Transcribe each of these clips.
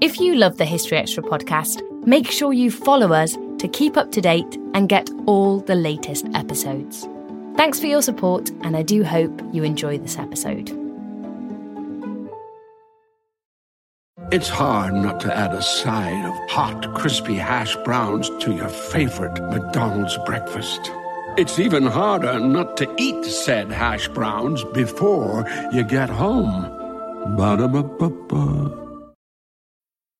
If you love the History Extra podcast, make sure you follow us to keep up to date and get all the latest episodes. Thanks for your support, and I do hope you enjoy this episode. It's hard not to add a side of hot, crispy hash browns to your favorite McDonald's breakfast. It's even harder not to eat said hash browns before you get home. Ba-da-ba-ba-ba.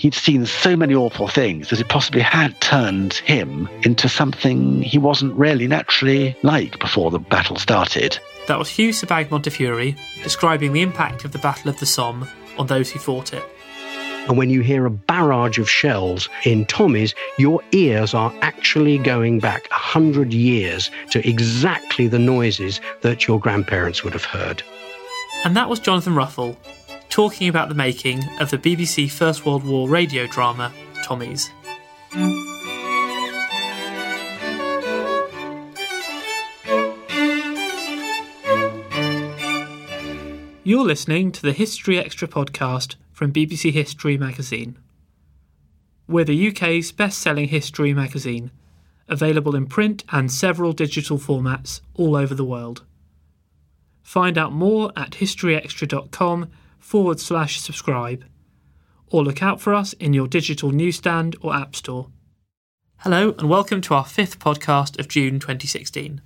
He'd seen so many awful things that it possibly had turned him into something he wasn't really naturally like before the battle started. That was Hugh Sebag Montefiore describing the impact of the Battle of the Somme on those who fought it. And when you hear a barrage of shells in Tommies, your ears are actually going back a hundred years to exactly the noises that your grandparents would have heard. And that was Jonathan Ruffle talking about the making of the BBC First World War radio drama Tommies. You're listening to the History Extra podcast from BBC History magazine. We're the UK's best selling history magazine, available in print and several digital formats all over the world. Find out more at historyextra.com forward slash subscribe, or look out for us in your digital newsstand or app store. Hello, and welcome to our fifth podcast of June 2016.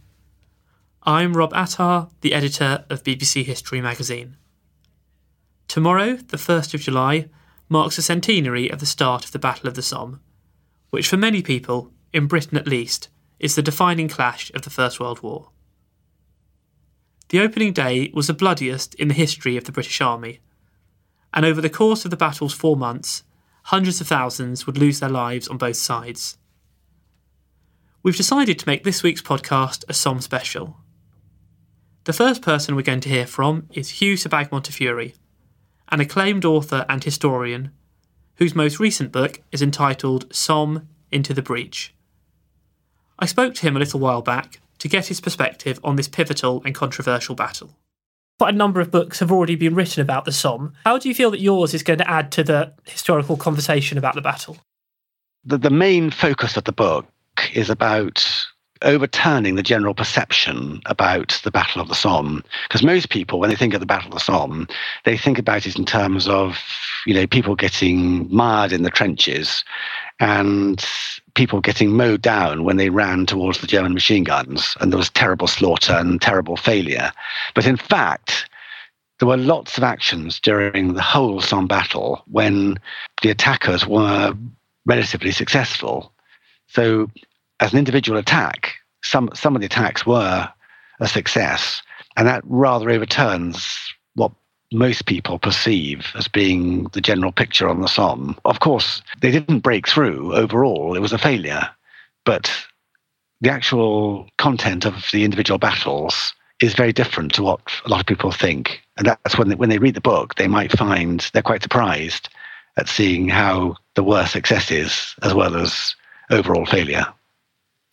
I'm Rob Attar, the editor of BBC History magazine. Tomorrow, the 1st of July, marks the centenary of the start of the Battle of the Somme, which for many people, in Britain at least, is the defining clash of the First World War. The opening day was the bloodiest in the history of the British Army, and over the course of the battle's four months, hundreds of thousands would lose their lives on both sides. We've decided to make this week's podcast a Somme special. The first person we're going to hear from is Hugh Sebag Montefiore, an acclaimed author and historian, whose most recent book is entitled Somme Into the Breach. I spoke to him a little while back to get his perspective on this pivotal and controversial battle. Quite a number of books have already been written about the Somme. How do you feel that yours is going to add to the historical conversation about the battle? The, the main focus of the book is about overturning the general perception about the Battle of the Somme. Because most people, when they think of the Battle of the Somme, they think about it in terms of, you know, people getting mired in the trenches and people getting mowed down when they ran towards the German machine guns. And there was terrible slaughter and terrible failure. But in fact, there were lots of actions during the whole Somme battle when the attackers were relatively successful. So as an individual attack, some some of the attacks were a success, and that rather overturns what most people perceive as being the general picture on the Somme. Of course, they didn't break through overall; it was a failure, but the actual content of the individual battles is very different to what a lot of people think, and that's when they, when they read the book, they might find they're quite surprised at seeing how there were successes as well as overall failure.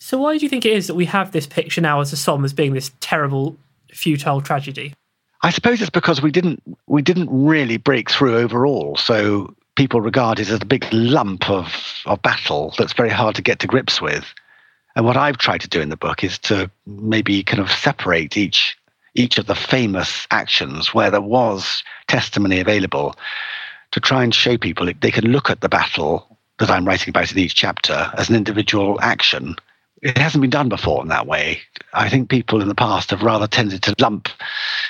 So, why do you think it is that we have this picture now as a Somme as being this terrible, futile tragedy? I suppose it's because we didn't we didn't really break through overall. So people regard it as a big lump of, of battle that's very hard to get to grips with. And what I've tried to do in the book is to maybe kind of separate each each of the famous actions where there was testimony available to try and show people they can look at the battle that I'm writing about in each chapter as an individual action it hasn't been done before in that way. I think people in the past have rather tended to lump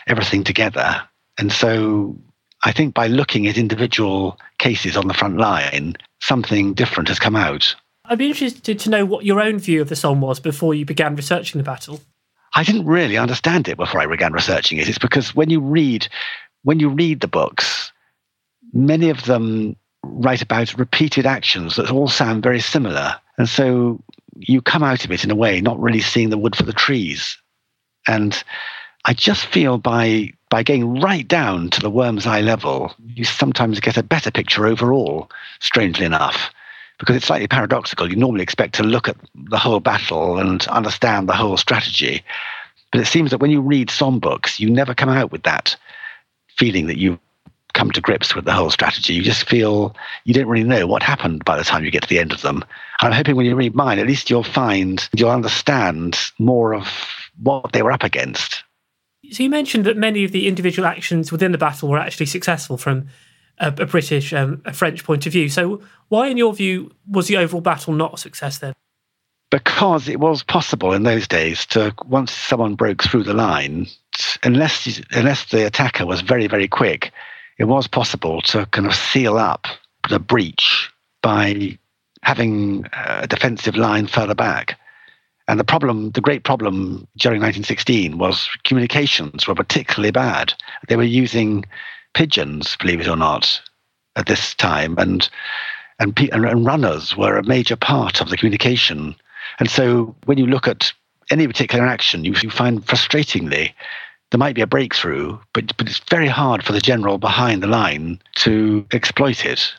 everything together. And so I think by looking at individual cases on the front line, something different has come out. I'd be interested to know what your own view of the Somme was before you began researching the battle. I didn't really understand it before I began researching it. It's because when you read when you read the books, many of them write about repeated actions that all sound very similar. And so you come out of it in a way not really seeing the wood for the trees. And I just feel by by going right down to the worm's eye level, you sometimes get a better picture overall, strangely enough because it's slightly paradoxical. You normally expect to look at the whole battle and understand the whole strategy. But it seems that when you read Somme books, you never come out with that feeling that you come to grips with the whole strategy. You just feel you don't really know what happened by the time you get to the end of them. And I'm hoping when you read mine, at least you'll find you'll understand more of what they were up against. So you mentioned that many of the individual actions within the battle were actually successful from a, a British, um, a French point of view. So, why, in your view, was the overall battle not a success then? Because it was possible in those days to once someone broke through the line, unless unless the attacker was very very quick, it was possible to kind of seal up the breach by having a defensive line further back. And the problem, the great problem during 1916 was communications were particularly bad. They were using pigeons, believe it or not, at this time, and and, and runners were a major part of the communication. And so, when you look at any particular action, you, you find frustratingly there might be a breakthrough, but but it's very hard for the general behind the line to exploit it.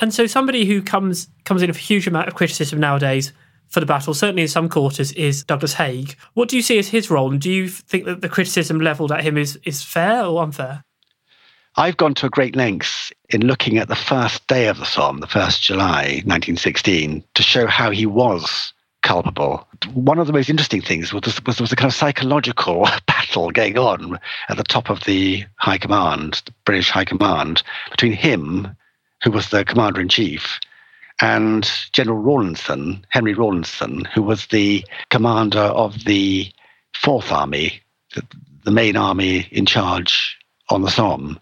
And so, somebody who comes comes in with a huge amount of criticism nowadays for the battle, certainly in some quarters, is Douglas Haig. What do you see as his role, and do you think that the criticism levelled at him is is fair or unfair? I've gone to a great lengths in looking at the first day of the Somme, the 1st July 1916, to show how he was culpable. One of the most interesting things was, was there was a kind of psychological battle going on at the top of the High Command, the British High Command, between him, who was the commander in chief, and General Rawlinson, Henry Rawlinson, who was the commander of the Fourth Army, the, the main army in charge on the Somme.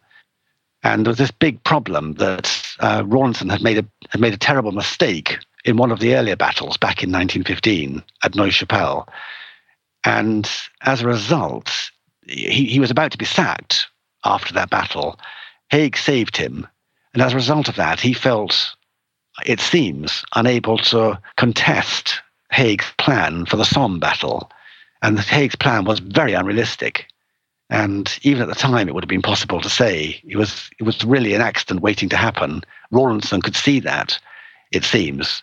And there was this big problem that uh, Rawlinson had made a had made a terrible mistake in one of the earlier battles back in 1915 at Neuve Chapelle, and as a result, he, he was about to be sacked after that battle. Haig saved him, and as a result of that, he felt, it seems, unable to contest Haig's plan for the Somme battle, and Haig's plan was very unrealistic. And even at the time, it would have been possible to say it was it was really an accident waiting to happen. Rawlinson could see that, it seems,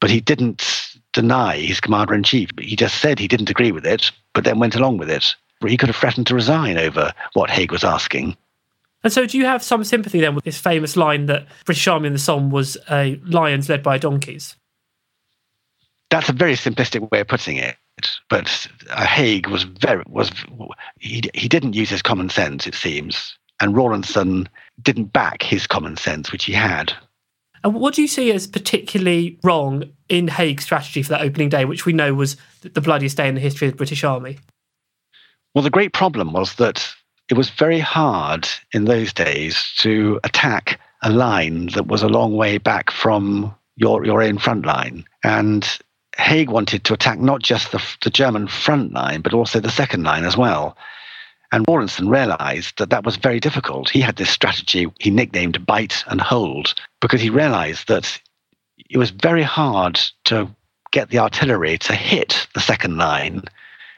but he didn't deny his commander in chief. He just said he didn't agree with it, but then went along with it. He could have threatened to resign over what Haig was asking. And so, do you have some sympathy then with this famous line that British Army in the Somme was a lions led by donkeys? That's a very simplistic way of putting it but uh, Haig was very was he he didn't use his common sense, it seems, and Rawlinson didn't back his common sense, which he had. And what do you see as particularly wrong in Haig's strategy for that opening day, which we know was the bloodiest day in the history of the British Army? Well, the great problem was that it was very hard in those days to attack a line that was a long way back from your your own front line, and Haig wanted to attack not just the, the German front line, but also the second line as well. And Rawlinson realized that that was very difficult. He had this strategy he nicknamed bite and hold because he realized that it was very hard to get the artillery to hit the second line,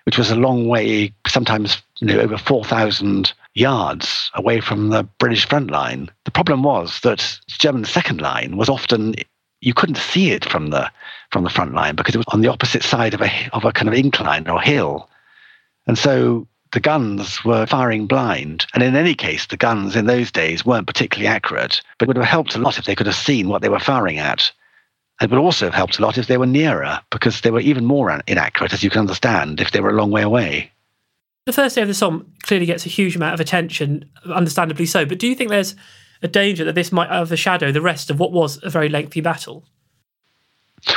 which was a long way, sometimes you know, over 4,000 yards away from the British front line. The problem was that the German second line was often you couldn't see it from the from the front line because it was on the opposite side of a of a kind of incline or hill, and so the guns were firing blind. And in any case, the guns in those days weren't particularly accurate, but it would have helped a lot if they could have seen what they were firing at. It would also have helped a lot if they were nearer, because they were even more inaccurate, as you can understand, if they were a long way away. The first day of the Somme clearly gets a huge amount of attention, understandably so. But do you think there's a danger that this might overshadow the rest of what was a very lengthy battle?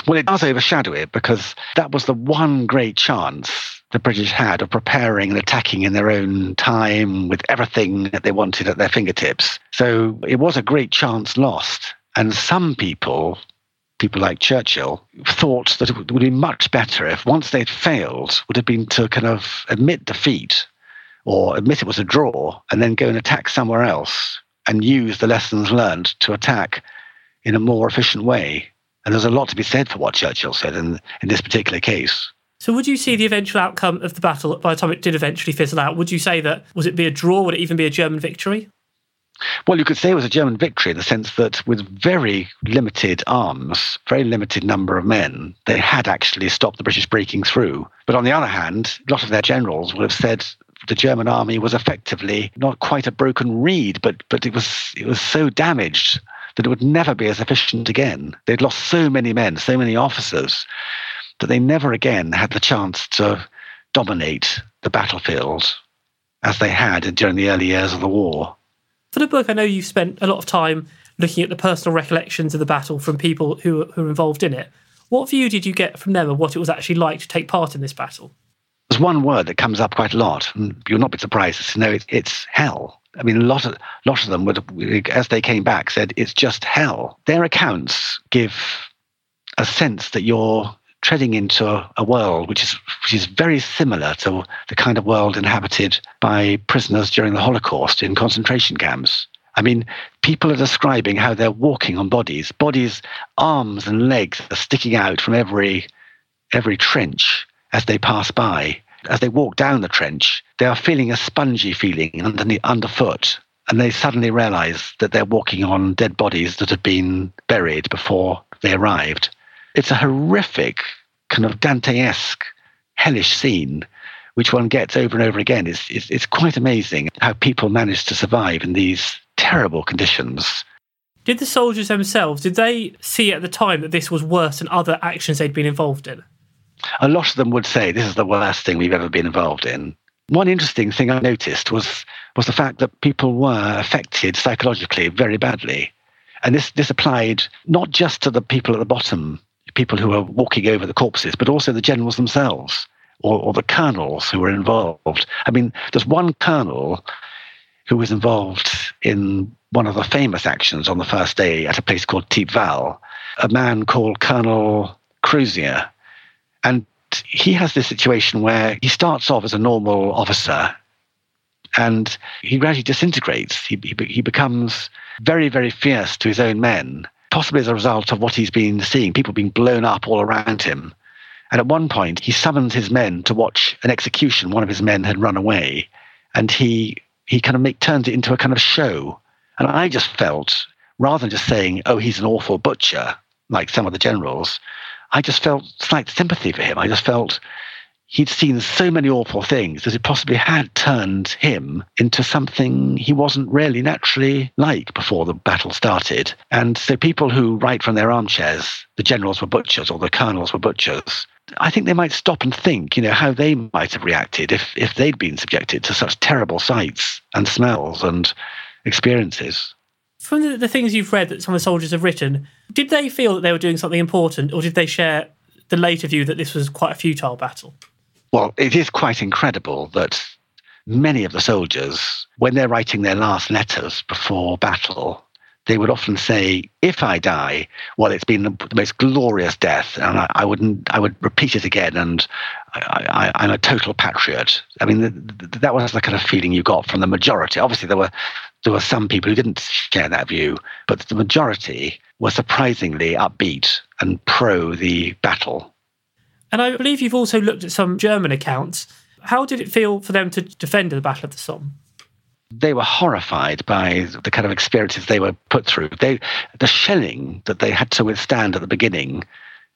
Well, it does overshadow it because that was the one great chance the British had of preparing and attacking in their own time with everything that they wanted at their fingertips. So it was a great chance lost. And some people people like Churchill, thought that it would be much better if once they'd failed, would have been to kind of admit defeat or admit it was a draw and then go and attack somewhere else and use the lessons learned to attack in a more efficient way. And there's a lot to be said for what Churchill said in, in this particular case. So, would you see the eventual outcome of the battle by the time it did eventually fizzle out? Would you say that was it be a draw? Would it even be a German victory? Well, you could say it was a German victory in the sense that with very limited arms, very limited number of men, they had actually stopped the British breaking through. But on the other hand, a lot of their generals would have said the German army was effectively not quite a broken reed, but but it was it was so damaged that it would never be as efficient again. They'd lost so many men, so many officers, that they never again had the chance to dominate the battlefield as they had during the early years of the war. For the book, I know you've spent a lot of time looking at the personal recollections of the battle from people who, who were involved in it. What view did you get from them of what it was actually like to take part in this battle? There's one word that comes up quite a lot, and you'll not be surprised to know it, it's hell. I mean, a lot of lot of them would, as they came back, said it's just hell. Their accounts give a sense that you're treading into a world which is which is very similar to the kind of world inhabited by prisoners during the Holocaust in concentration camps. I mean, people are describing how they're walking on bodies. Bodies, arms and legs are sticking out from every every trench as they pass by. As they walk down the trench, they are feeling a spongy feeling underneath, underfoot, and they suddenly realize that they're walking on dead bodies that have been buried before they arrived. It's a horrific, kind of Dante-esque, hellish scene, which one gets over and over again. It's, it's, it's quite amazing how people manage to survive in these terrible conditions. Did the soldiers themselves, did they see at the time that this was worse than other actions they'd been involved in? A lot of them would say this is the worst thing we've ever been involved in. One interesting thing I noticed was was the fact that people were affected psychologically very badly. And this, this applied not just to the people at the bottom people who were walking over the corpses, but also the generals themselves or, or the colonels who were involved. I mean, there's one colonel who was involved in one of the famous actions on the first day at a place called Thiepval, a man called Colonel Crozier. And he has this situation where he starts off as a normal officer and he gradually disintegrates. He, he, he becomes very, very fierce to his own men possibly as a result of what he's been seeing, people being blown up all around him. And at one point, he summons his men to watch an execution. One of his men had run away, and he he kind of make, turns it into a kind of show. And I just felt, rather than just saying, "Oh, he's an awful butcher," like some of the generals, I just felt slight sympathy for him. I just felt he'd seen so many awful things that it possibly had turned him into something he wasn't really naturally like before the battle started. And so people who write from their armchairs, the generals were butchers or the colonels were butchers, I think they might stop and think, you know, how they might have reacted if, if they'd been subjected to such terrible sights and smells and experiences. From the, the things you've read that some of the soldiers have written, did they feel that they were doing something important or did they share the later view that this was quite a futile battle? Well, it is quite incredible that many of the soldiers, when they're writing their last letters before battle, they would often say, "If I die, well, it's been the, most glorious death, and I, I, wouldn't. I would repeat it again, and I, am a total patriot." I mean, that was the kind of feeling you got from the majority. Obviously, there were there were some people who didn't share that view, but the majority were surprisingly upbeat and pro the battle. And I believe you've also looked at some German accounts. How did it feel for them to defend the Battle of the Somme? They were horrified by the kind of experiences they were put through. They, the shelling that they had to withstand at the beginning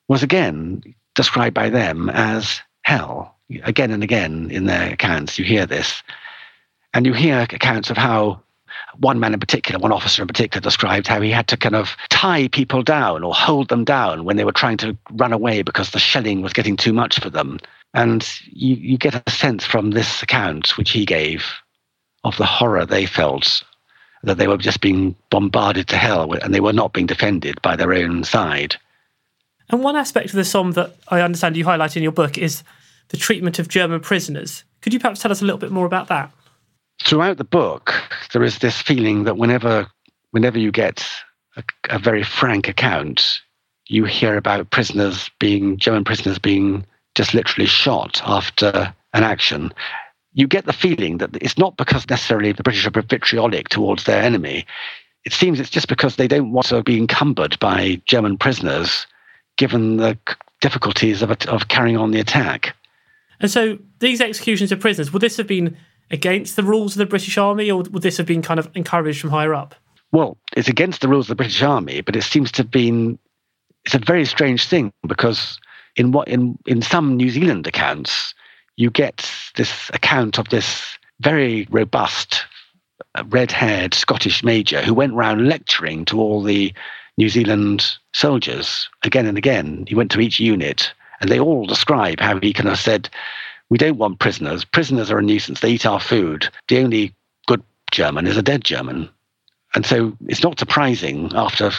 was again described by them as hell. Again and again in their accounts, you hear this. And you hear accounts of how one man in particular, one officer in particular, described how he had to kind of tie people down or hold them down when they were trying to run away because the shelling was getting too much for them. And you, you get a sense from this account, which he gave, of the horror they felt that they were just being bombarded to hell and they were not being defended by their own side. And one aspect of the Somme that I understand you highlight in your book is the treatment of German prisoners. Could you perhaps tell us a little bit more about that? Throughout the book, there is this feeling that whenever, whenever you get a, a very frank account, you hear about prisoners being, German prisoners being just literally shot after an action. You get the feeling that it's not because necessarily the British are vitriolic towards their enemy. It seems it's just because they don't want to be encumbered by German prisoners, given the difficulties of, of carrying on the attack. And so these executions of prisoners, would this have been against the rules of the British Army, or would this have been kind of encouraged from higher up? Well, it's against the rules of the British Army, but it seems to have been. It's a very strange thing because in what in in some New Zealand accounts, you get this account of this very robust, uh, red-haired Scottish major who went round lecturing to all the New Zealand soldiers again and again. He went to each unit, and they all describe how he kind of said, "We don't want prisoners. Prisoners are a nuisance. They eat our food. The only good German is a dead German." And so it's not surprising after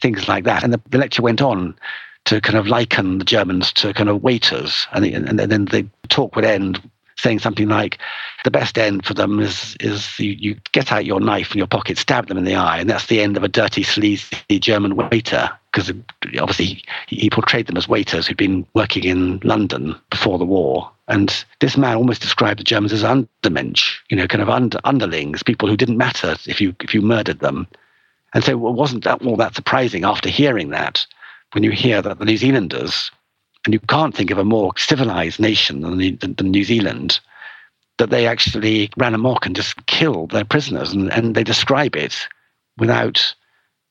things like that. And the, the lecture went on to kind of liken the Germans to kind of waiters, and, and then the talk would end saying something like, "The best end for them is is you, you get out your knife from your pocket, stab them in the eye, and that's the end of a dirty, sleazy German waiter." Because obviously he, portrayed them as waiters who'd been working in London before the war, and this man almost described the Germans as undermensch, you know, kind of under, underlings, people who didn't matter if you if you murdered them. And so it wasn't that all that surprising after hearing that when you hear that the New Zealanders, and you can't think of a more civilized nation than, the, than New Zealand, that they actually ran amok and just killed their prisoners, and, and they describe it without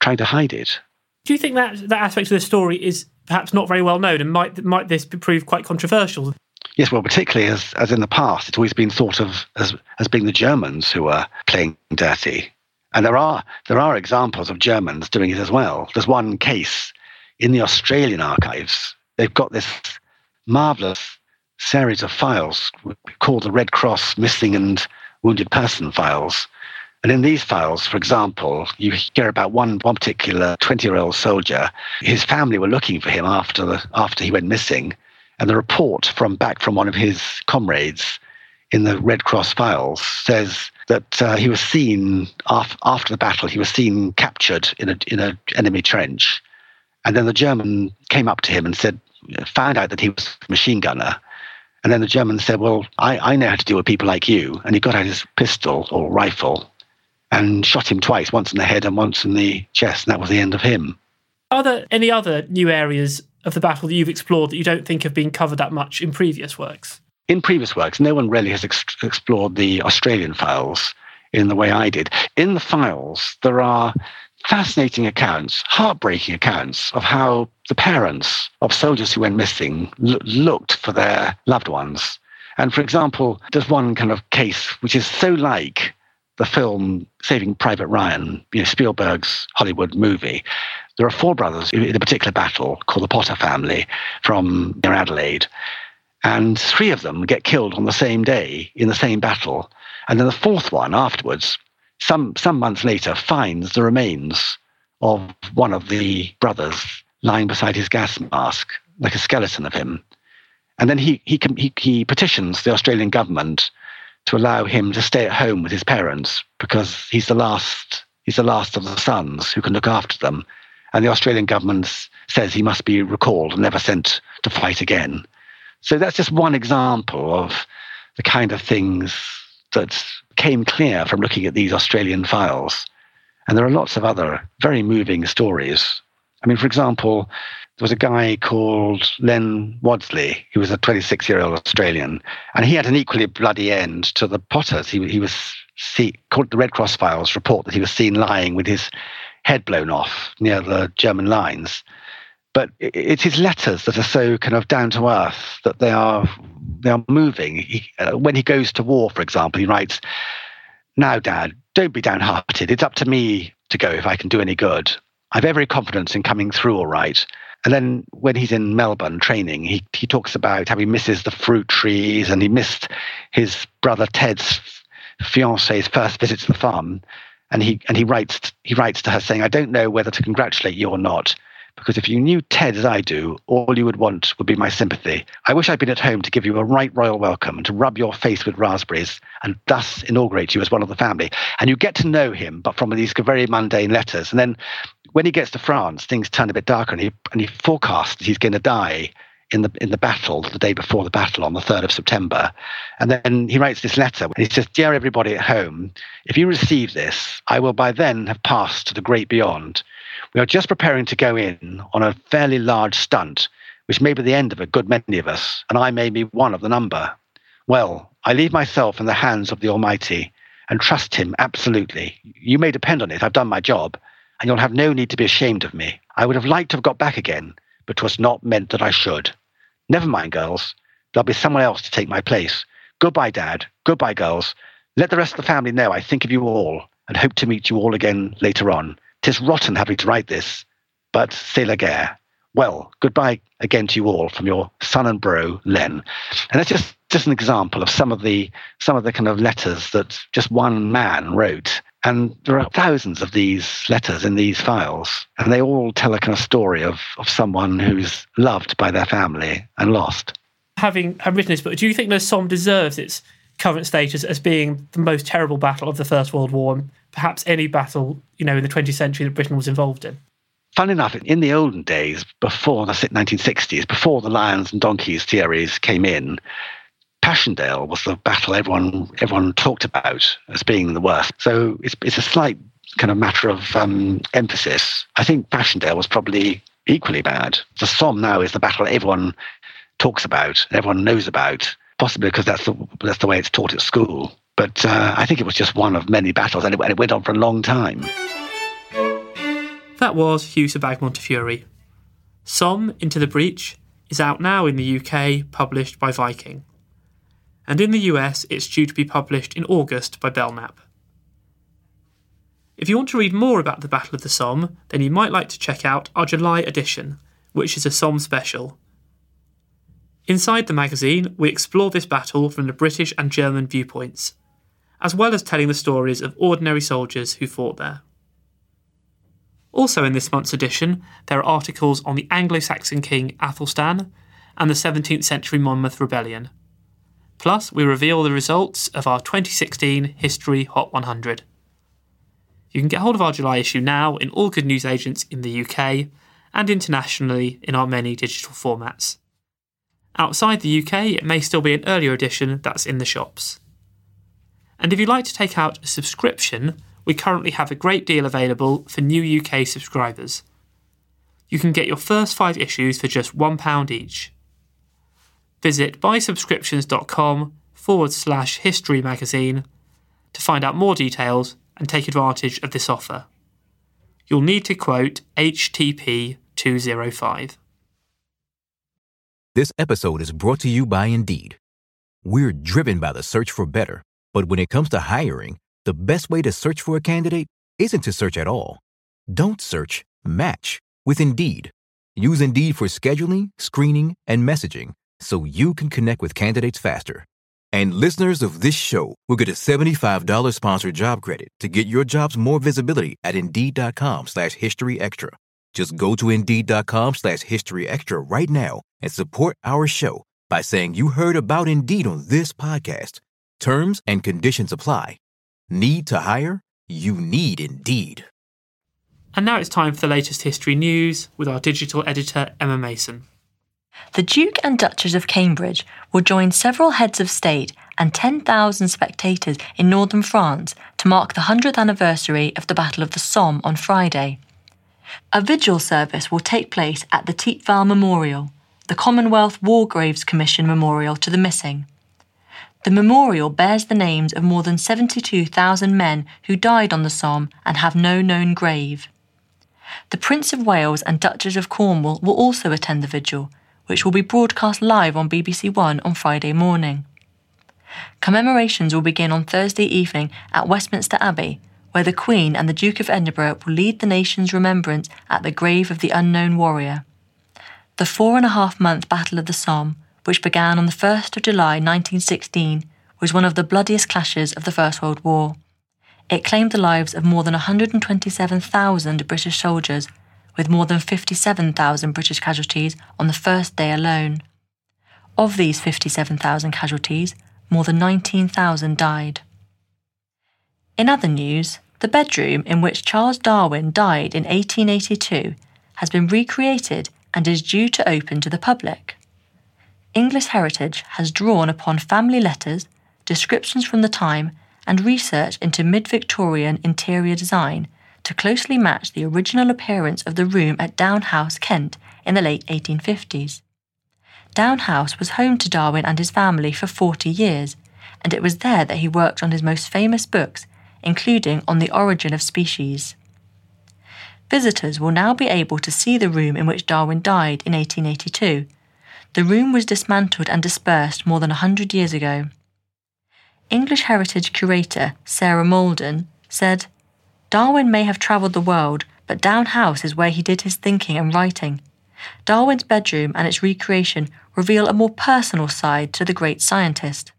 trying to hide it. Do you think that that aspect of the story is perhaps not very well known, and might might this prove quite controversial? Yes, well, particularly as as in the past, it's always been thought of as as being the Germans who are playing dirty, and there are there are examples of Germans doing it as well. There's one case in the Australian archives, they've got this marvelous series of files called the Red Cross Missing and Wounded Person files. And in these files, for example, you hear about one, one particular 20 year old soldier. His family were looking for him after, the, after he went missing. And the report from back from one of his comrades in the Red Cross files says that uh, he was seen af- after the battle, he was seen captured in a, in an enemy trench and then the German came up to him and said, found out that he was a machine gunner. And then the German said, Well, I, I know how to deal with people like you. And he got out his pistol or rifle and shot him twice, once in the head and once in the chest. And that was the end of him. Are there any other new areas of the battle that you've explored that you don't think have been covered that much in previous works? In previous works, no one really has ex- explored the Australian files in the way I did. In the files, there are fascinating accounts, heartbreaking accounts of how the parents of soldiers who went missing looked for their loved ones. And for example, there's one kind of case which is so like the film Saving Private Ryan, you know, Spielberg's Hollywood movie. There are four brothers in a particular battle called the Potter family from near Adelaide. And three of them get killed on the same day in the same battle. And then the fourth one afterwards some some months later finds the remains of one of the brothers lying beside his gas mask, like a skeleton of him. And then he, he, he, he petitions the Australian government to allow him to stay at home with his parents because he's the last he's the last of the sons who can look after them. And the Australian government says he must be recalled and never sent to fight again. So that's just one example of the kind of things that came clear from looking at these Australian files. And there are lots of other very moving stories. I mean, for example, there was a guy called Len Wadsley, who was a 26 year old Australian, and he had an equally bloody end to the Potters. He, he was see, called the Red Cross files report that he was seen lying with his head blown off near the German lines. But it's his letters that are so kind of down to earth that they are they are moving. He, uh, when he goes to war, for example, he writes, "Now, Dad, don't be downhearted. It's up to me to go if I can do any good. I've every confidence in coming through all right." And then when he's in Melbourne training, he, he talks about how he misses the fruit trees and he missed his brother Ted's fiance's first visit to the farm. And he and he writes he writes to her saying, I don't know whether to congratulate you or not because if you knew Ted as I do, all you would want would be my sympathy. I wish I'd been at home to give you a right royal welcome and to rub your face with raspberries and thus inaugurate you as one of the family. And you get to know him, but from these very mundane letters. And then when he gets to France, things turn a bit darker and he, and he forecasts he's going to die in the in the battle the day before the battle on the 3rd of September. And then he writes this letter. And he says, Dear everybody at home, if you receive this, I will by then have passed to the great beyond. We are just preparing to go in on a fairly large stunt, which may be the end of a good many of us, and I may be one of the number. Well, I leave myself in the hands of the Almighty and trust Him absolutely. You may depend on it. I've done my job, and you'll have no need to be ashamed of me. I would have liked to have got back again, but 'twas not meant that I should. Never mind, girls. There'll be someone else to take my place. Goodbye, Dad. Goodbye, girls. Let the rest of the family know I think of you all and hope to meet you all again later on. Tis rotten having to write this, but c'est la guerre. Well, goodbye again to you all from your son and bro, Len. And that's just, just an example of some of the some of the kind of letters that just one man wrote. And there are thousands of these letters in these files, and they all tell a kind of story of, of someone who's loved by their family and lost. Having written this book, do you think the Somme deserves its current status as being the most terrible battle of the First World War, and perhaps any battle, you know, in the 20th century that Britain was involved in? Fun enough, in the olden days, before the 1960s, before the lions and donkeys theories came in, Passchendaele was the battle everyone everyone talked about as being the worst. So it's it's a slight kind of matter of um, emphasis. I think Passchendaele was probably equally bad. The Somme now is the battle everyone talks about, everyone knows about, possibly because that's the that's the way it's taught at school. But uh, I think it was just one of many battles, and it, and it went on for a long time. That was Hugh Sebag Montefiore. Somme Into the Breach is out now in the UK, published by Viking. And in the US, it's due to be published in August by Belknap. If you want to read more about the Battle of the Somme, then you might like to check out our July edition, which is a Somme special. Inside the magazine, we explore this battle from the British and German viewpoints, as well as telling the stories of ordinary soldiers who fought there. Also, in this month's edition, there are articles on the Anglo Saxon king Athelstan and the 17th century Monmouth Rebellion. Plus, we reveal the results of our 2016 History Hot 100. You can get hold of our July issue now in all good news agents in the UK and internationally in our many digital formats. Outside the UK, it may still be an earlier edition that's in the shops. And if you'd like to take out a subscription, we currently have a great deal available for new UK subscribers. You can get your first five issues for just £1 each. Visit buysubscriptions.com forward slash history magazine to find out more details and take advantage of this offer. You'll need to quote HTP 205. This episode is brought to you by Indeed. We're driven by the search for better, but when it comes to hiring, the best way to search for a candidate isn't to search at all. Don't search, match with Indeed. Use Indeed for scheduling, screening, and messaging so you can connect with candidates faster. And listeners of this show will get a $75 sponsored job credit to get your jobs more visibility at Indeed.com slash History Extra. Just go to Indeed.com slash History Extra right now and support our show by saying you heard about Indeed on this podcast. Terms and conditions apply. Need to hire? You need Indeed. And now it's time for the latest history news with our digital editor, Emma Mason. The Duke and Duchess of Cambridge will join several heads of state and 10,000 spectators in northern France to mark the 100th anniversary of the Battle of the Somme on Friday. A vigil service will take place at the Thiepval Memorial, the Commonwealth War Graves Commission memorial to the missing. The memorial bears the names of more than 72,000 men who died on the Somme and have no known grave. The Prince of Wales and Duchess of Cornwall will also attend the vigil, which will be broadcast live on BBC One on Friday morning. Commemorations will begin on Thursday evening at Westminster Abbey, where the Queen and the Duke of Edinburgh will lead the nation's remembrance at the grave of the unknown warrior. The four and a half month Battle of the Somme, which began on the 1st of July 1916, was one of the bloodiest clashes of the First World War. It claimed the lives of more than 127,000 British soldiers, with more than 57,000 British casualties on the first day alone. Of these 57,000 casualties, more than 19,000 died. In other news, the bedroom in which Charles Darwin died in 1882 has been recreated and is due to open to the public. English Heritage has drawn upon family letters, descriptions from the time, and research into mid Victorian interior design to closely match the original appearance of the room at Down House, Kent, in the late 1850s. Down House was home to Darwin and his family for 40 years, and it was there that he worked on his most famous books, including On the Origin of Species. Visitors will now be able to see the room in which Darwin died in 1882 the room was dismantled and dispersed more than a hundred years ago. English Heritage curator Sarah Mauldin said, Darwin may have travelled the world, but Down House is where he did his thinking and writing. Darwin's bedroom and its recreation reveal a more personal side to the great scientist.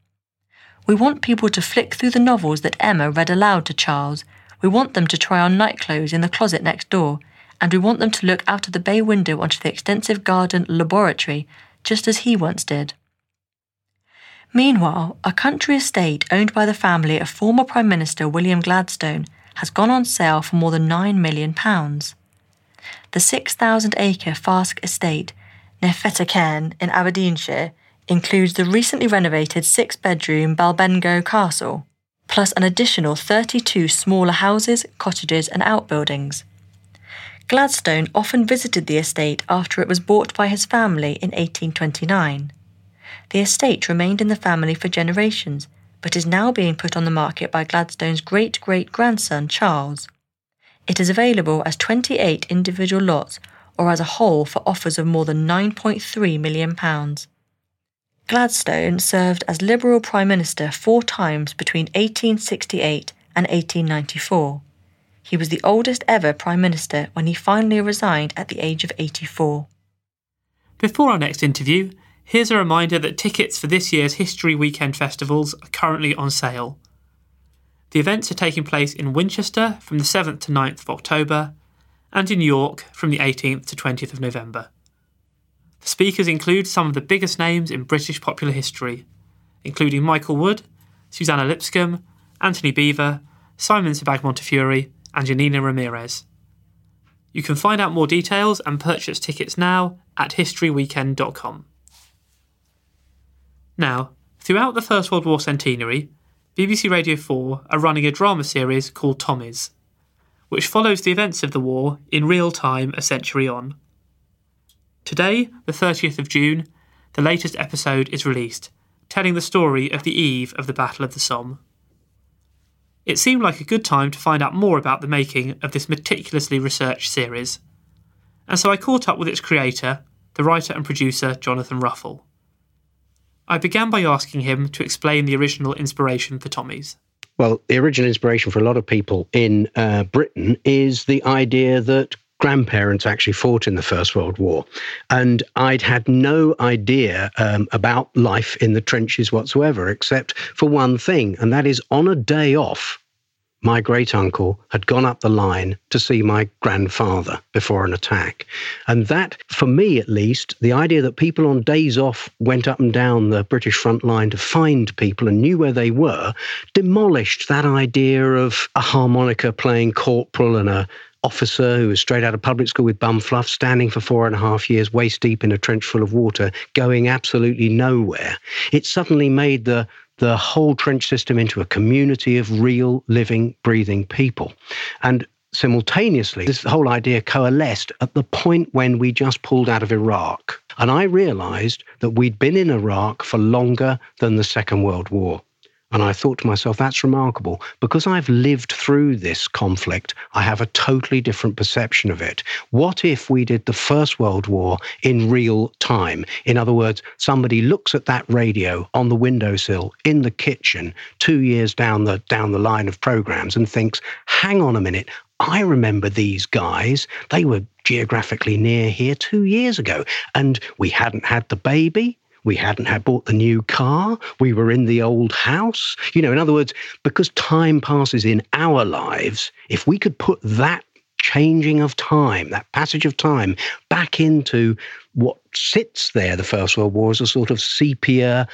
We want people to flick through the novels that Emma read aloud to Charles. We want them to try on nightclothes in the closet next door, and we want them to look out of the bay window onto the extensive garden laboratory just as he once did. Meanwhile, a country estate owned by the family of former Prime Minister William Gladstone has gone on sale for more than £9 million. The 6,000 acre Fasque estate near Fettercairn in Aberdeenshire includes the recently renovated six bedroom Balbegno Castle, plus an additional 32 smaller houses, cottages, and outbuildings. Gladstone often visited the estate after it was bought by his family in 1829. The estate remained in the family for generations, but is now being put on the market by Gladstone's great great grandson, Charles. It is available as 28 individual lots or as a whole for offers of more than £9.3 million. Gladstone served as Liberal Prime Minister four times between 1868 and 1894. He was the oldest ever Prime Minister when he finally resigned at the age of 84. Before our next interview, here's a reminder that tickets for this year's History Weekend festivals are currently on sale. The events are taking place in Winchester from the 7th to 9th of October and in York from the 18th to 20th of November. The speakers include some of the biggest names in British popular history, including Michael Wood, Suzannah Lipscomb, Antony Beevor, Simon Sebag Montefiore, and Janina Ramirez. You can find out more details and purchase tickets now at historyweekend.com. Now, throughout the First World War centenary, BBC Radio 4 are running a drama series called Tommies, which follows the events of the war in real time a century on. Today, the 30th of June, the latest episode is released, telling the story of the eve of the Battle of the Somme. It seemed like a good time to find out more about the making of this meticulously researched series. And so I caught up with its creator, the writer and producer Jonathan Ruffle. I began by asking him to explain the original inspiration for Tommies. Well, the original inspiration for a lot of people in uh, Britain is the idea that grandparents actually fought in the First World War. And I'd had no idea um, about life in the trenches whatsoever, except for one thing, and that is on a day off, my great uncle had gone up the line to see my grandfather before an attack. And that, for me at least, the idea that people on days off went up and down the British front line to find people and knew where they were, demolished that idea of a harmonica playing corporal and a officer who was straight out of public school with bum fluff, standing for four and a half years, waist deep in a trench full of water, going absolutely nowhere. It suddenly made the the whole trench system into a community of real, living, breathing people. And simultaneously, this whole idea coalesced at the point when we just pulled out of Iraq. And I realized that we'd been in Iraq for longer than the Second World War. And I thought to myself, that's remarkable. Because I've lived through this conflict, I have a totally different perception of it. What if we did the First World War in real time? In other words, somebody looks at that radio on the windowsill in the kitchen two years down the, down the line of programs and thinks, hang on a minute, I remember these guys. They were geographically near here two years ago, and we hadn't had the baby. We hadn't had bought the new car. We were in the old house. You know, in other words, because time passes in our lives, if we could put that changing of time, that passage of time back into what sits there, the First World War, as a sort of sepia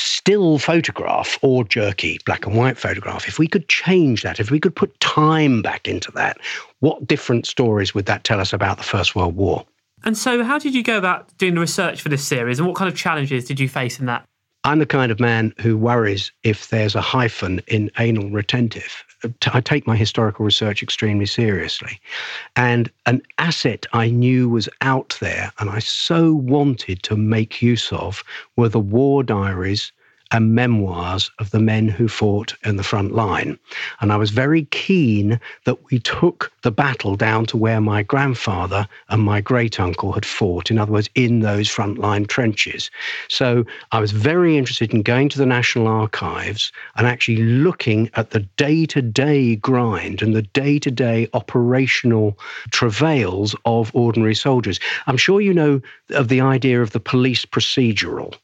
still photograph or jerky black and white photograph, if we could change that, if we could put time back into that, what different stories would that tell us about the First World War? And so, how did you go about doing the research for this series, and what kind of challenges did you face in that? I'm the kind of man who worries if there's a hyphen in anal retentive. I take my historical research extremely seriously. And an asset I knew was out there and I so wanted to make use of were the war diaries and memoirs of the men who fought in the front line. And I was very keen that we took the battle down to where my grandfather and my great uncle had fought, in other words, in those frontline trenches. So I was very interested in going to the National Archives and actually looking at the day to day grind and the day to day operational travails of ordinary soldiers. I'm sure you know of the idea of the police procedural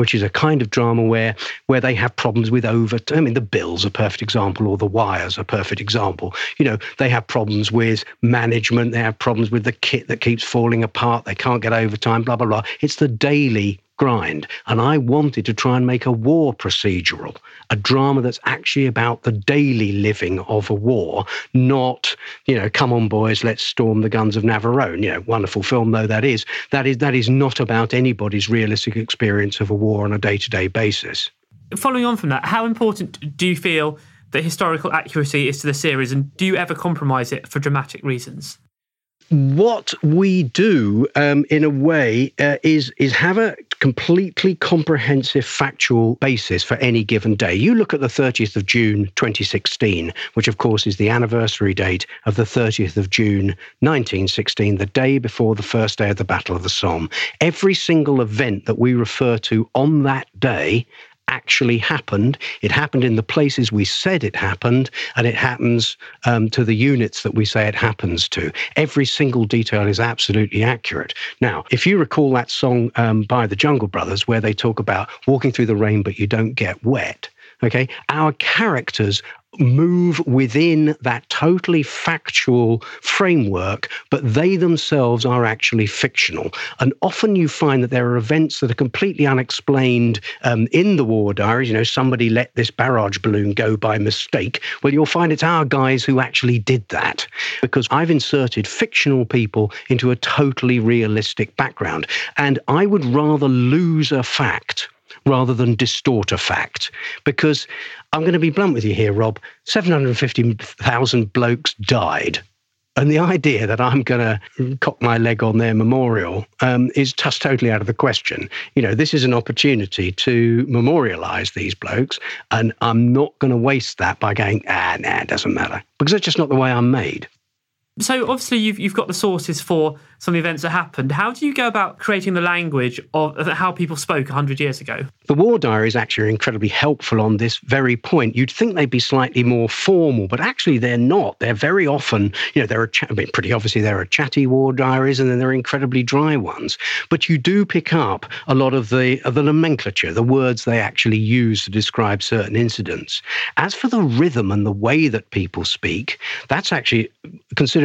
which is a kind of drama where where they have problems with over. I mean, the Bill's a perfect example, or the Wires a perfect example. You know, they have problems with management. They have problems with the kit that keeps falling apart. They can't get overtime. Blah blah blah. It's the daily grind. And I wanted to try and make a war procedural, a drama that's actually about the daily living of a war, not, you know, come on, boys, let's storm the guns of Navarone. You know, wonderful film though that is. That is that is not about anybody's realistic experience of a war on a day-to-day basis. Following on from that, how important do you feel that historical accuracy is to the series, and do you ever compromise it for dramatic reasons? What we do um, in a way uh, is is have a completely comprehensive factual basis for any given day. You look at the 30th of June 2016, which of course is the anniversary date of the 30th of June 1916, the day before the first day of the Battle of the Somme. Every single event that we refer to on that day actually happened. It happened in the places we said it happened, and it happens um, to the units that we say it happens to. Every single detail is absolutely accurate. Now, if you recall that song um, by the Jungle Brothers, where they talk about walking through the rain, but you don't get wet. Okay, our characters move within that totally factual framework, but they themselves are actually fictional. And often you find that there are events that are completely unexplained um, in the war diaries. You know, somebody let this barrage balloon go by mistake. Well, you'll find it's our guys who actually did that because I've inserted fictional people into a totally realistic background. And I would rather lose a fact rather than distort a fact. Because I'm going to be blunt with you here, Rob 750,000 blokes died. And the idea that I'm going to cock my leg on their memorial um, is just totally out of the question. You know, this is an opportunity to memorialize these blokes, and I'm not going to waste that by going, ah, nah, it doesn't matter, because that's just not the way I'm made. So obviously you've you've got the sources for some of the events that happened. How do you go about creating the language of, how people spoke 100 years ago? The war diaries actually are incredibly helpful on this very point. You'd think they'd be slightly more formal, but actually they're not. They're very often, you know, there are ch- I mean, pretty obviously there are chatty war diaries, and then there are incredibly dry ones. But you do pick up a lot of the of the nomenclature, the words they actually use to describe certain incidents. As for the rhythm and the way that people speak, that's actually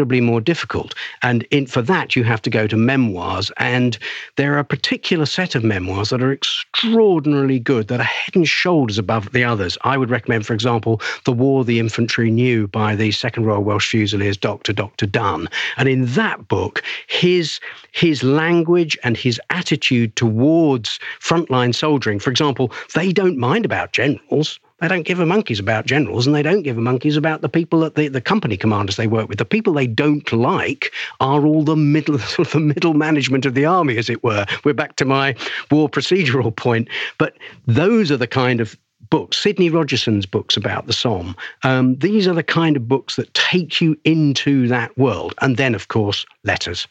considerably more difficult. And in, for that, you have to go to memoirs. And there are a particular set of memoirs that are extraordinarily good, that are head and shoulders above the others. I would recommend, for example, The War the Infantry Knew by the Second Royal Welsh Fusiliers, Dr. Dr. Dunn. And in that book, his, his language and his attitude towards frontline soldiering, for example, they don't mind about generals. They don't give a monkeys about generals and they don't give a monkeys about the people that the, the company commanders they work with. The people they don't like are all the middle sort of the middle management of the army, as it were. We're back to my war procedural point. But those are the kind of books, Sidney Rogerson's books about the Somme. Um, these are the kind of books that take you into that world. And then, of course, letters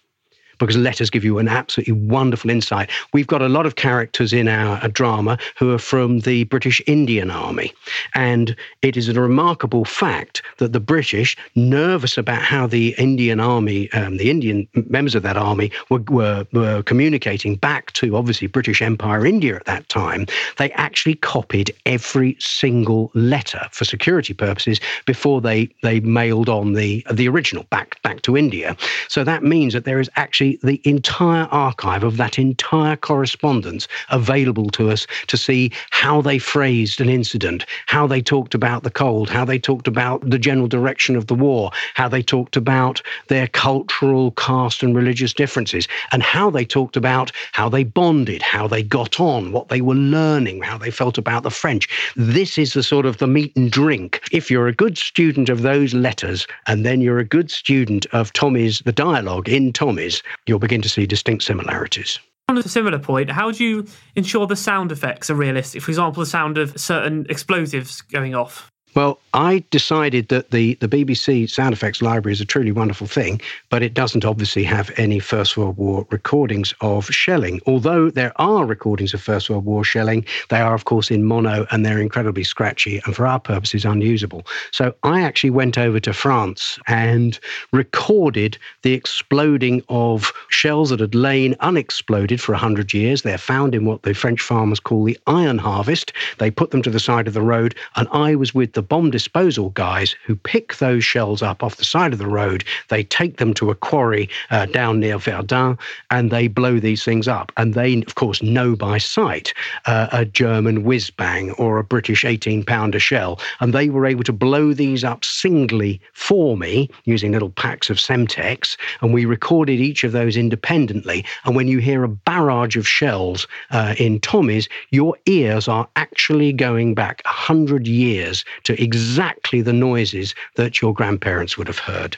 because letters give you an absolutely wonderful insight. We've got a lot of characters in our drama who are from the British Indian Army. And it is a remarkable fact that the British, nervous about how the Indian Army, um, the Indian members of that army, were, were, were communicating back to obviously British Empire India at that time, they actually copied every single letter for security purposes before they, they mailed on the, the original back, back to India. So that means that there is actually the entire archive of that entire correspondence available to us to see how they phrased an incident, how they talked about the cold, how they talked about the general direction of the war, how they talked about their cultural, caste, and religious differences, and how they talked about how they bonded, how they got on, what they were learning, how they felt about the French. This is the sort of the meat and drink. If you're a good student of those letters, and then you're a good student of Tommy's, the dialogue in Tommy's, you'll begin to see distinct similarities. On a similar point, how do you ensure the sound effects are realistic? For example, the sound of certain explosives going off. Well, I decided that the, the BBC sound effects library is a truly wonderful thing, but it doesn't obviously have any First World War recordings of shelling. Although there are recordings of First World War shelling, they are, of course, in mono and they're incredibly scratchy and for our purposes unusable. So I actually went over to France and recorded the exploding of shells that had lain unexploded for 100 years. They're found in what the French farmers call the iron harvest. They put them to the side of the road, and I was with the bomb disposal guys who pick those shells up off the side of the road. They take them to a quarry uh, down near Verdun and they blow these things up. And they, of course, know by sight uh, a German whiz bang or a British 18 pounder shell. And they were able to blow these up singly for me using little packs of Semtex. And we recorded each of those independently. And when you hear a barrage of shells uh, in Tommy's, your ears are actually going back 100 years to exactly the noises that your grandparents would have heard.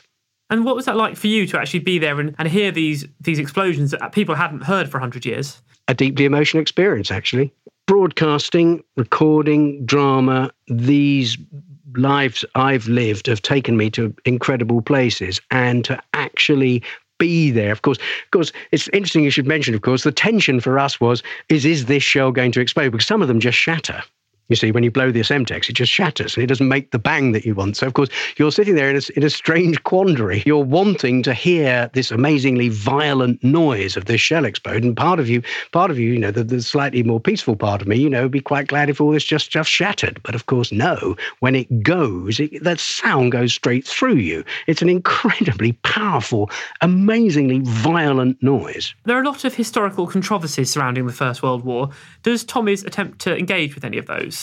And what was that like for you to actually be there and, and hear these these explosions that people hadn't heard for 100 years? A deeply emotional experience, actually. Broadcasting, recording, drama, these lives I've lived have taken me to incredible places. And to actually be there. Of course, of course, it's interesting you should mention, of course, the tension for us was is is this shell going to explode? Because some of them just shatter. You see, when you blow the Semtex, it just shatters and it doesn't make the bang that you want. So, of course, you're sitting there in a, in a strange quandary. You're wanting to hear this amazingly violent noise of this shell explode, and part of you, part of you, you know, the, the slightly more peaceful part of me, you know, would be quite glad if all this just just shattered. But of course, no. When it goes, it, that sound goes straight through you. It's an incredibly powerful, amazingly violent noise. There are a lot of historical controversies surrounding the First World War. Does Tommy's attempt to engage with any of those?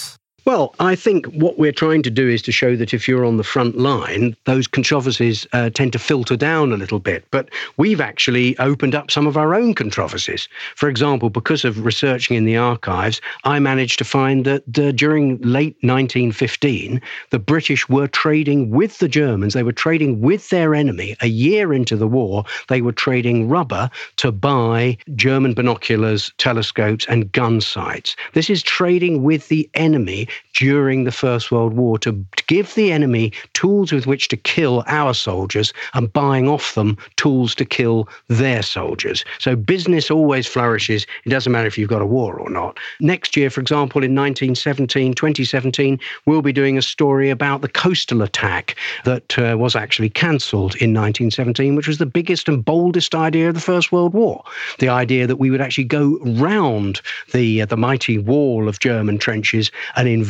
Well, I think what we're trying to do is to show that if you're on the front line, those controversies uh, tend to filter down a little bit. But we've actually opened up some of our own controversies. For example, because of researching in the archives, I managed to find that uh, during late 1915, the British were trading with the Germans. They were trading with their enemy. A year into the war, they were trading rubber to buy German binoculars, telescopes, and gun sights. This is trading with the enemy during the First World War to give the enemy tools with which to kill our soldiers and buying off them tools to kill their soldiers. So business always flourishes. It doesn't matter if you've got a war or not. Next year, for example, in 1917, 2017, we'll be doing a story about the coastal attack that uh, was actually cancelled in 1917, which was the biggest and boldest idea of the First World War. The idea that we would actually go round the, uh, the mighty wall of German trenches and invade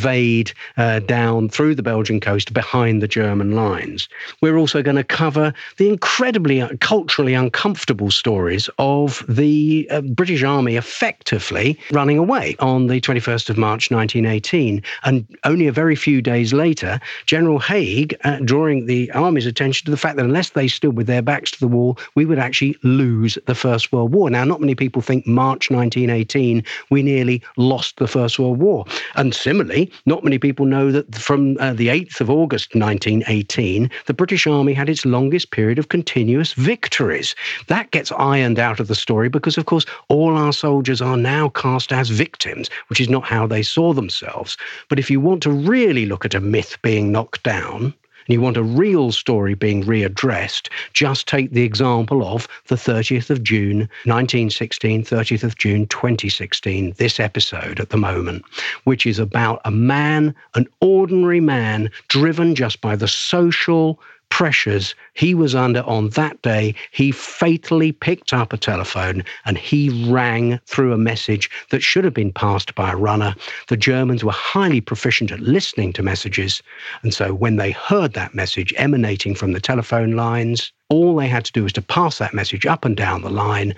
uh, down through the Belgian coast behind the German lines. We're also going to cover the incredibly uh, culturally uncomfortable stories of the uh, British Army effectively running away on the 21st of March 1918. And only a very few days later, General Haig uh, drawing the Army's attention to the fact that unless they stood with their backs to the wall, we would actually lose the First World War. Now, not many people think March 1918 we nearly lost the First World War. And similarly, not many people know that from uh, the 8th of August 1918, the British Army had its longest period of continuous victories. That gets ironed out of the story because, of course, all our soldiers are now cast as victims, which is not how they saw themselves. But if you want to really look at a myth being knocked down, and you want a real story being readdressed, just take the example of the 30th of June 1916, 30th of June 2016, this episode at the moment, which is about a man, an ordinary man, driven just by the social pressures he was under on that day, he fatally picked up a telephone and he rang through a message that should have been passed by a runner. The Germans were highly proficient at listening to messages. And so when they heard that message emanating from the telephone lines, all they had to do was to pass that message up and down the line.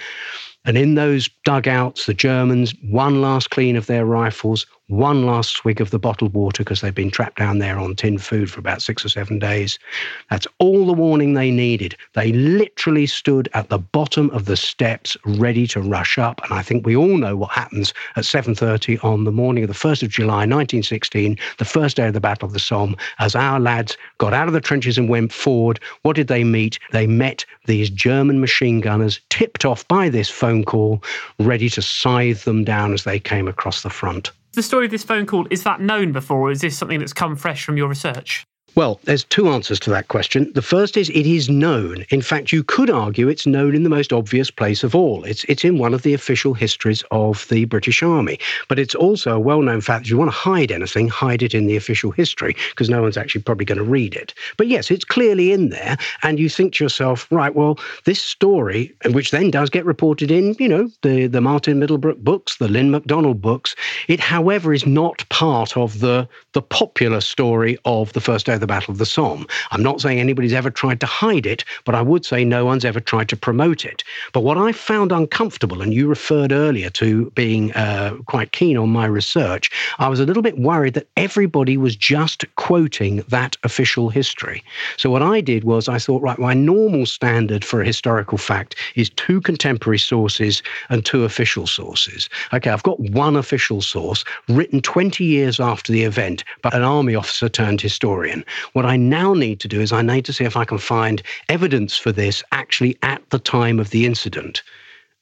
And in those dugouts, the Germans, one last clean of their rifles, one last swig of the bottled water because they've been trapped down there on tinned food for about six or seven days. That's all the warning they needed. They literally stood at the bottom of the steps ready to rush up. And I think we all know what happens at 7.30 on the morning of the 1st of July 1916, the first day of the Battle of the Somme, as our lads got out of the trenches and went forward. What did they meet? They met these German machine gunners tipped off by this phone call, ready to scythe them down as they came across the front the story of this phone call, is that known before, or is this something that's come fresh from your research? Well, there's two answers to that question. The first is it is known. In fact, you could argue it's known in the most obvious place of all. It's it's in one of the official histories of the British Army. But it's also a well-known fact that if you want to hide anything, hide it in the official history because no one's actually probably going to read it. But yes, it's clearly in there, and you think to yourself, right? Well, this story, which then does get reported in, you know, the the Martin Middlebrook books, the Lyn Macdonald books. It, however, is not part of the the popular story of the first day of the Battle of the Somme. I'm not saying anybody's ever tried to hide it, but I would say no one's ever tried to promote it. But what I found uncomfortable, and you referred earlier to being uh, quite keen on my research, I was a little bit worried that everybody was just quoting that official history. So what I did was I thought, right, my normal standard for a historical fact is two contemporary sources and two official sources. Okay, I've got one official source written 20 years after the event but an army officer turned historian. What I now need to do is I need to see if I can find evidence for this actually at the time of the incident.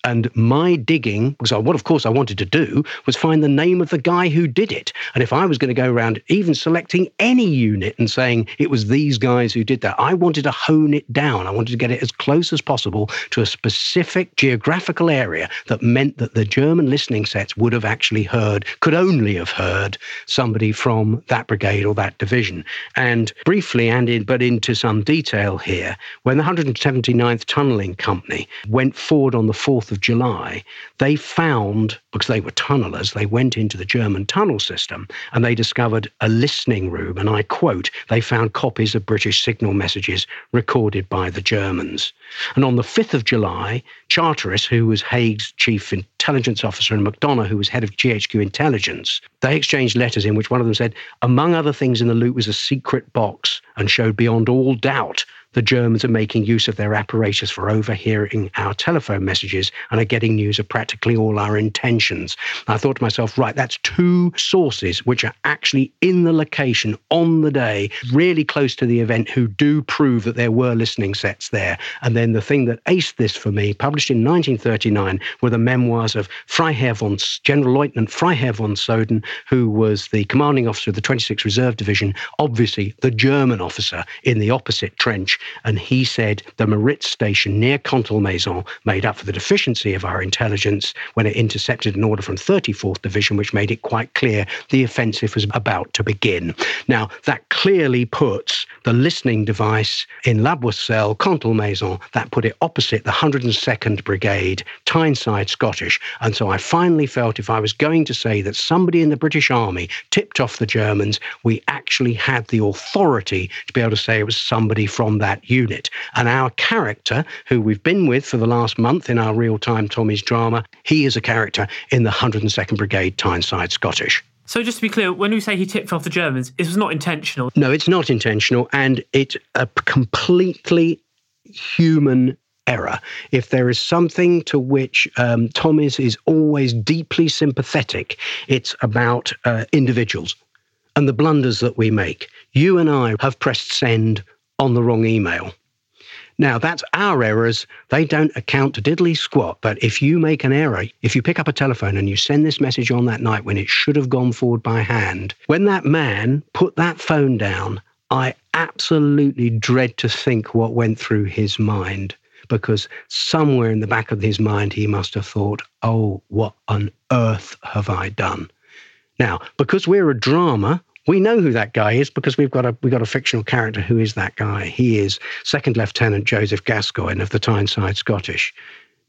And my digging was what, of course, I wanted to do was find the name of the guy who did it. And if I was going to go around even selecting any unit and saying it was these guys who did that, I wanted to hone it down. I wanted to get it as close as possible to a specific geographical area that meant that the German listening sets would have actually heard, could only have heard somebody from that brigade or that division. And briefly, and in, but into some detail here, when the 179th Tunnelling Company went forward on the 4th of July, they found, because they were tunnelers, they went into the German tunnel system and they discovered a listening room. And I quote, they found copies of British signal messages recorded by the Germans. And on the 5th of July, Charteris, who was Haig's chief intelligence officer, and Macdonogh, who was head of GHQ intelligence, they exchanged letters in which one of them said, among other things in the loot was a secret box and showed beyond all doubt the Germans are making use of their apparatus for overhearing our telephone messages and are getting news of practically all our intentions. I thought to myself, right, that's two sources which are actually in the location on the day, really close to the event, who do prove that there were listening sets there. And then the thing that aced this for me, published in 1939, were the memoirs of Freiherr von General Freiherr von Soden, who was the commanding officer of the 26th Reserve Division, obviously the German officer in the opposite trench and he said the Moritz station near Contalmaison made up for the deficiency of our intelligence when it intercepted an order from 34th Division, which made it quite clear the offensive was about to begin. Now, that clearly puts the listening device in La Boisselle, Contalmaison, that put it opposite the 102nd Brigade, Tyneside Scottish. And so I finally felt if I was going to say that somebody in the British Army tipped off the Germans, we actually had the authority to be able to say it was somebody from that that unit. And our character, who we've been with for the last month in our real time Tommy's drama, he is a character in the 102nd Brigade Tyneside Scottish. So, just to be clear, when we say he tipped off the Germans, it was not intentional. No, it's not intentional, and it's a completely human error. If there is something to which um, Tommy's is always deeply sympathetic, it's about uh, individuals and the blunders that we make. You and I have pressed send on the wrong email. Now, that's our errors. They don't account to diddly squat. But if you make an error, if you pick up a telephone and you send this message on that night when it should have gone forward by hand, when that man put that phone down, I absolutely dread to think what went through his mind because somewhere in the back of his mind he must have thought, oh, what on earth have I done? Now, because we're a drama, we know who that guy is because we've got a we've got a fictional character who is that guy. He is Second Lieutenant Joseph Gascoigne of the Tyneside Scottish.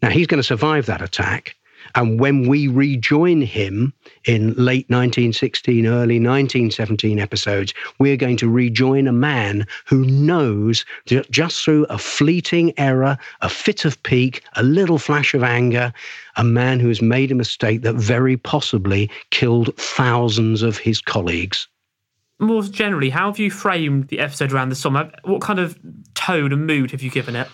Now he's going to survive that attack. And when we rejoin him in late 1916, early 1917 episodes, we're going to rejoin a man who knows that just through a fleeting error, a fit of pique, a little flash of anger, a man who has made a mistake that very possibly killed thousands of his colleagues. More generally, how have you framed the episode around the Somme? What kind of tone and mood have you given it?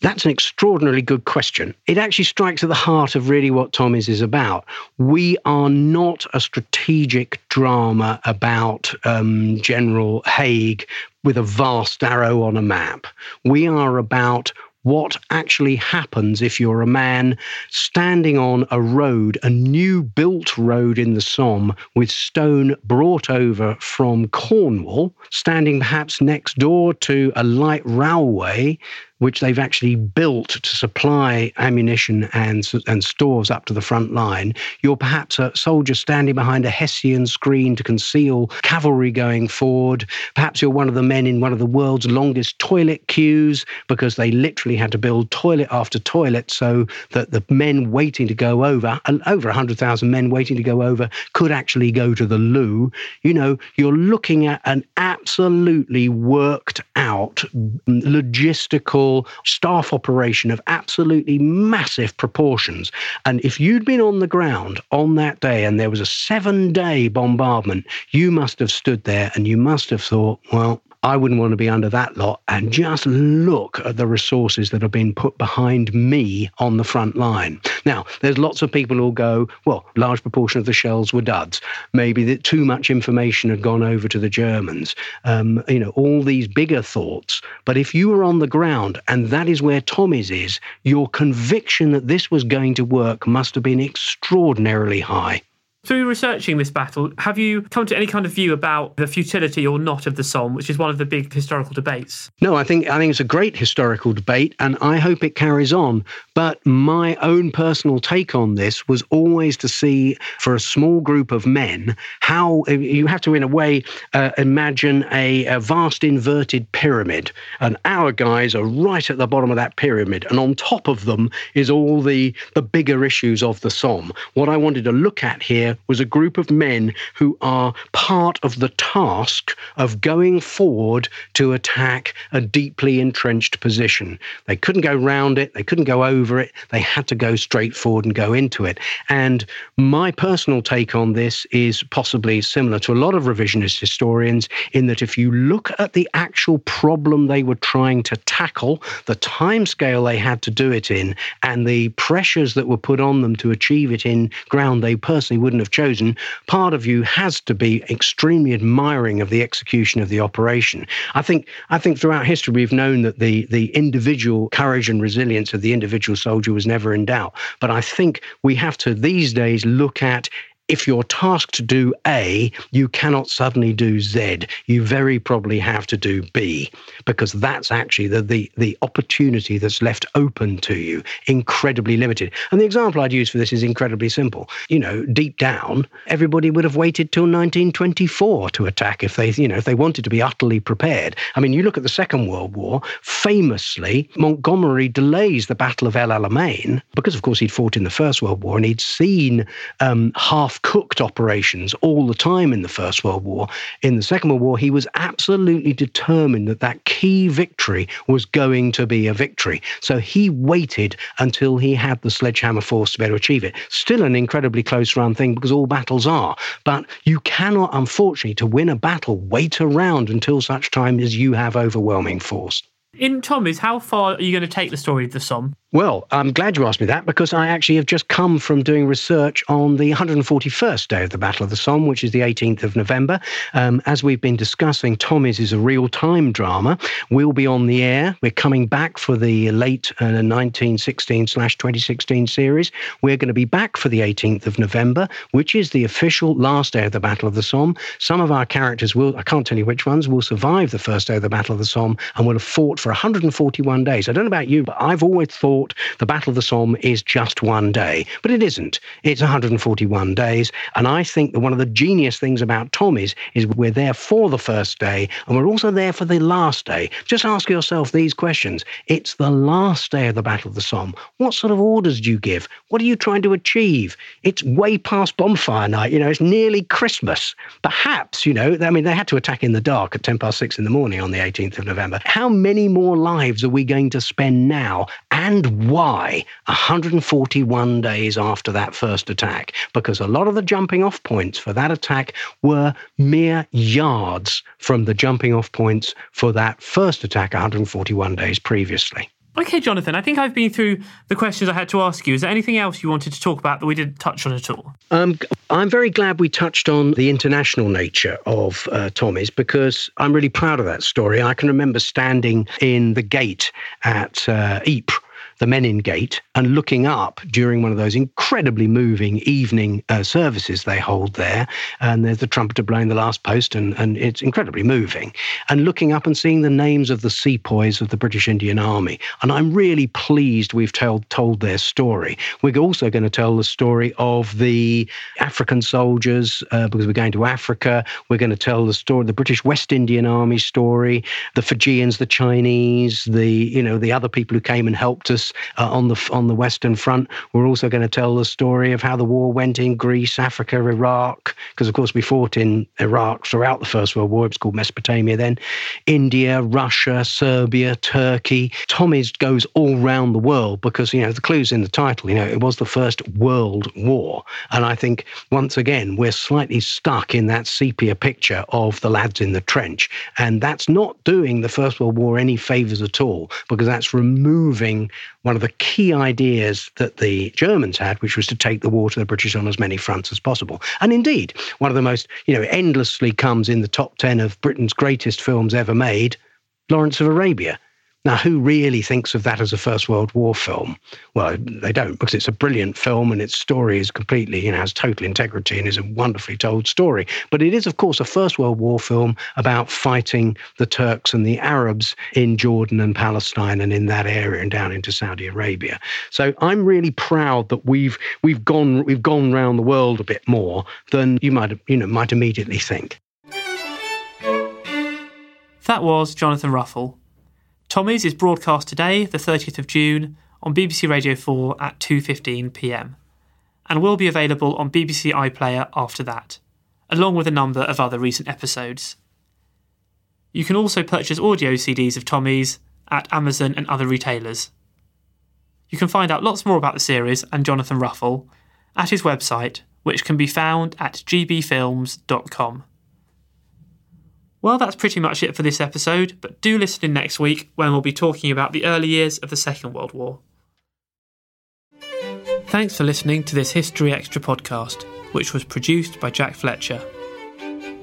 That's an extraordinarily good question. It actually strikes at the heart of really what Tommy's is about. We are not a strategic drama about um, General Haig with a vast arrow on a map. We are about what actually happens if you're a man standing on a road, a new built road in the Somme with stone brought over from Cornwall, standing perhaps next door to a light railway which they've actually built to supply ammunition and, and stores up to the front line. You're perhaps a soldier standing behind a Hessian screen to conceal cavalry going forward. Perhaps you're one of the men in one of the world's longest toilet queues because they literally had to build toilet after toilet so that the men waiting to go over, over 100,000 men waiting to go over, could actually go to the loo. You know, you're looking at an absolutely worked out mm, logistical staff operation of absolutely massive proportions. And if you'd been on the ground on that day and there was a seven day bombardment, you must have stood there and you must have thought, well, I wouldn't want to be under that lot. And just look at the resources that have been put behind me on the front line. Now, there's lots of people who'll go, well, large proportion of the shells were duds. Maybe that too much information had gone over to the Germans. Um, you know, all these bigger thoughts. But if you were on the ground, and that is where Tommy's is, your conviction that this was going to work must have been extraordinarily high. Through researching this battle, have you come to any kind of view about the futility or not of the Somme, which is one of the big historical debates? No, I think I think it's a great historical debate, and I hope it carries on. But my own personal take on this was always to see, for a small group of men, how you have to, in a way, uh, imagine a, a vast inverted pyramid, and our guys are right at the bottom of that pyramid, and on top of them is all the the bigger issues of the Somme. What I wanted to look at here was a group of men who are part of the task of going forward to attack a deeply entrenched position. They couldn't go round it, they couldn't go over it, they had to go straight forward and go into it. And my personal take on this is possibly similar to a lot of revisionist historians in that if you look at the actual problem they were trying to tackle, the time scale they had to do it in, and the pressures that were put on them to achieve it in ground they personally wouldn't have have chosen, part of you has to be extremely admiring of the execution of the operation. I think I think throughout history we've known that the the individual courage and resilience of the individual soldier was never in doubt. But I think we have to these days look at if you're tasked to do A, you cannot suddenly do Z. You very probably have to do B because that's actually the, the, the opportunity that's left open to you, incredibly limited. And the example I'd use for this is incredibly simple. You know, deep down, everybody would have waited till 1924 to attack if they, you know, if they wanted to be utterly prepared. I mean, you look at the Second World War, famously, Montgomery delays the Battle of El Alamein because, of course, he'd fought in the First World War and he'd seen um, half cooked operations all the time in the First World War. In the Second World War, he was absolutely determined that that key victory was going to be a victory. So he waited until he had the sledgehammer force to be able to achieve it. Still an incredibly close run thing because all battles are. But you cannot, unfortunately, to win a battle, wait around until such time as you have overwhelming force. In Tommy's, how far are you going to take the story of the Somme? Well, I'm glad you asked me that because I actually have just come from doing research on the 141st day of the Battle of the Somme, which is the 18th of November. Um, as we've been discussing, Tommy's is a real time drama. We'll be on the air. We're coming back for the late uh, 1916 slash 2016 series. We're going to be back for the 18th of November, which is the official last day of the Battle of the Somme. Some of our characters will, I can't tell you which ones, will survive the first day of the Battle of the Somme and will have fought for 141 days. I don't know about you, but I've always thought thought the Battle of the Somme is just one day, but it isn't. It's 141 days. And I think that one of the genius things about Tommy's is we're there for the first day and we're also there for the last day. Just ask yourself these questions. It's the last day of the Battle of the Somme. What sort of orders do you give? What are you trying to achieve? It's way past bonfire night. You know, it's nearly Christmas. Perhaps, you know, I mean, they had to attack in the dark at 10 past six in the morning on the 18th of November. How many more lives are we going to spend now and why 141 days after that first attack? Because a lot of the jumping off points for that attack were mere yards from the jumping off points for that first attack 141 days previously. Okay, Jonathan, I think I've been through the questions I had to ask you. Is there anything else you wanted to talk about that we didn't touch on at all? Um, I'm very glad we touched on the international nature of uh, Tommy's because I'm really proud of that story. I can remember standing in the gate at uh, Ypres the Menin Gate and looking up during one of those incredibly moving evening uh, services they hold there. And there's the trumpeter blowing the last post, and, and it's incredibly moving. And looking up and seeing the names of the sepoys of the British Indian Army. And I'm really pleased we've told, told their story. We're also going to tell the story of the African soldiers uh, because we're going to Africa. We're going to tell the story, the British West Indian Army story, the Fijians, the Chinese, the you know the other people who came and helped us uh, on the on the Western Front. We're also going to tell the story of how the war went in Greece, Africa, Iraq, because of course we fought in Iraq throughout the First World War. It was called Mesopotamia then. India, Russia, Serbia, Turkey. Tommy's goes all round the world because you know the clues in the title. You know it was the first World War, and I think once again we're slightly stuck in that sepia picture of the lads in the trench, and that's not doing the First World War any favors at all because that's removing one of the key ideas that the Germans had, which was to take the war to the British on as many fronts as possible. And indeed, one of the most, you know, endlessly comes in the top 10 of Britain's greatest films ever made, Lawrence of Arabia. Now, who really thinks of that as a First World War film? Well, they don't because it's a brilliant film and its story is completely, you know, has total integrity and is a wonderfully told story. But it is, of course, a First World War film about fighting the Turks and the Arabs in Jordan and Palestine and in that area and down into Saudi Arabia. So I'm really proud that we've we've gone we've gone around the world a bit more than you might you know might immediately think. That was Jonathan Ruffle Tommy's is broadcast today, the 30th of June, on BBC Radio 4 at 2:15 p.m. and will be available on BBC iPlayer after that, along with a number of other recent episodes. You can also purchase audio CDs of Tommy's at Amazon and other retailers. You can find out lots more about the series and Jonathan Ruffle at his website, which can be found at gbfilms.com. Well, that's pretty much it for this episode, but do listen in next week when we'll be talking about the early years of the Second World War. Thanks for listening to this History Extra podcast, which was produced by Jack Fletcher.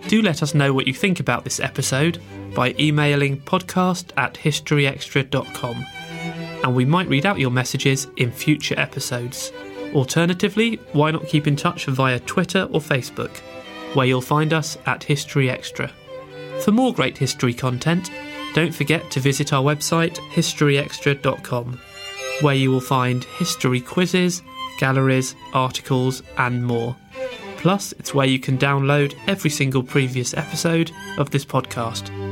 Do let us know what you think about this episode by emailing podcast at historyextra.com, and we might read out your messages in future episodes. Alternatively, why not keep in touch via Twitter or Facebook, where you'll find us at History Extra. For more great history content, don't forget to visit our website historyextra.com, where you will find history quizzes, galleries, articles, and more. Plus, it's where you can download every single previous episode of this podcast.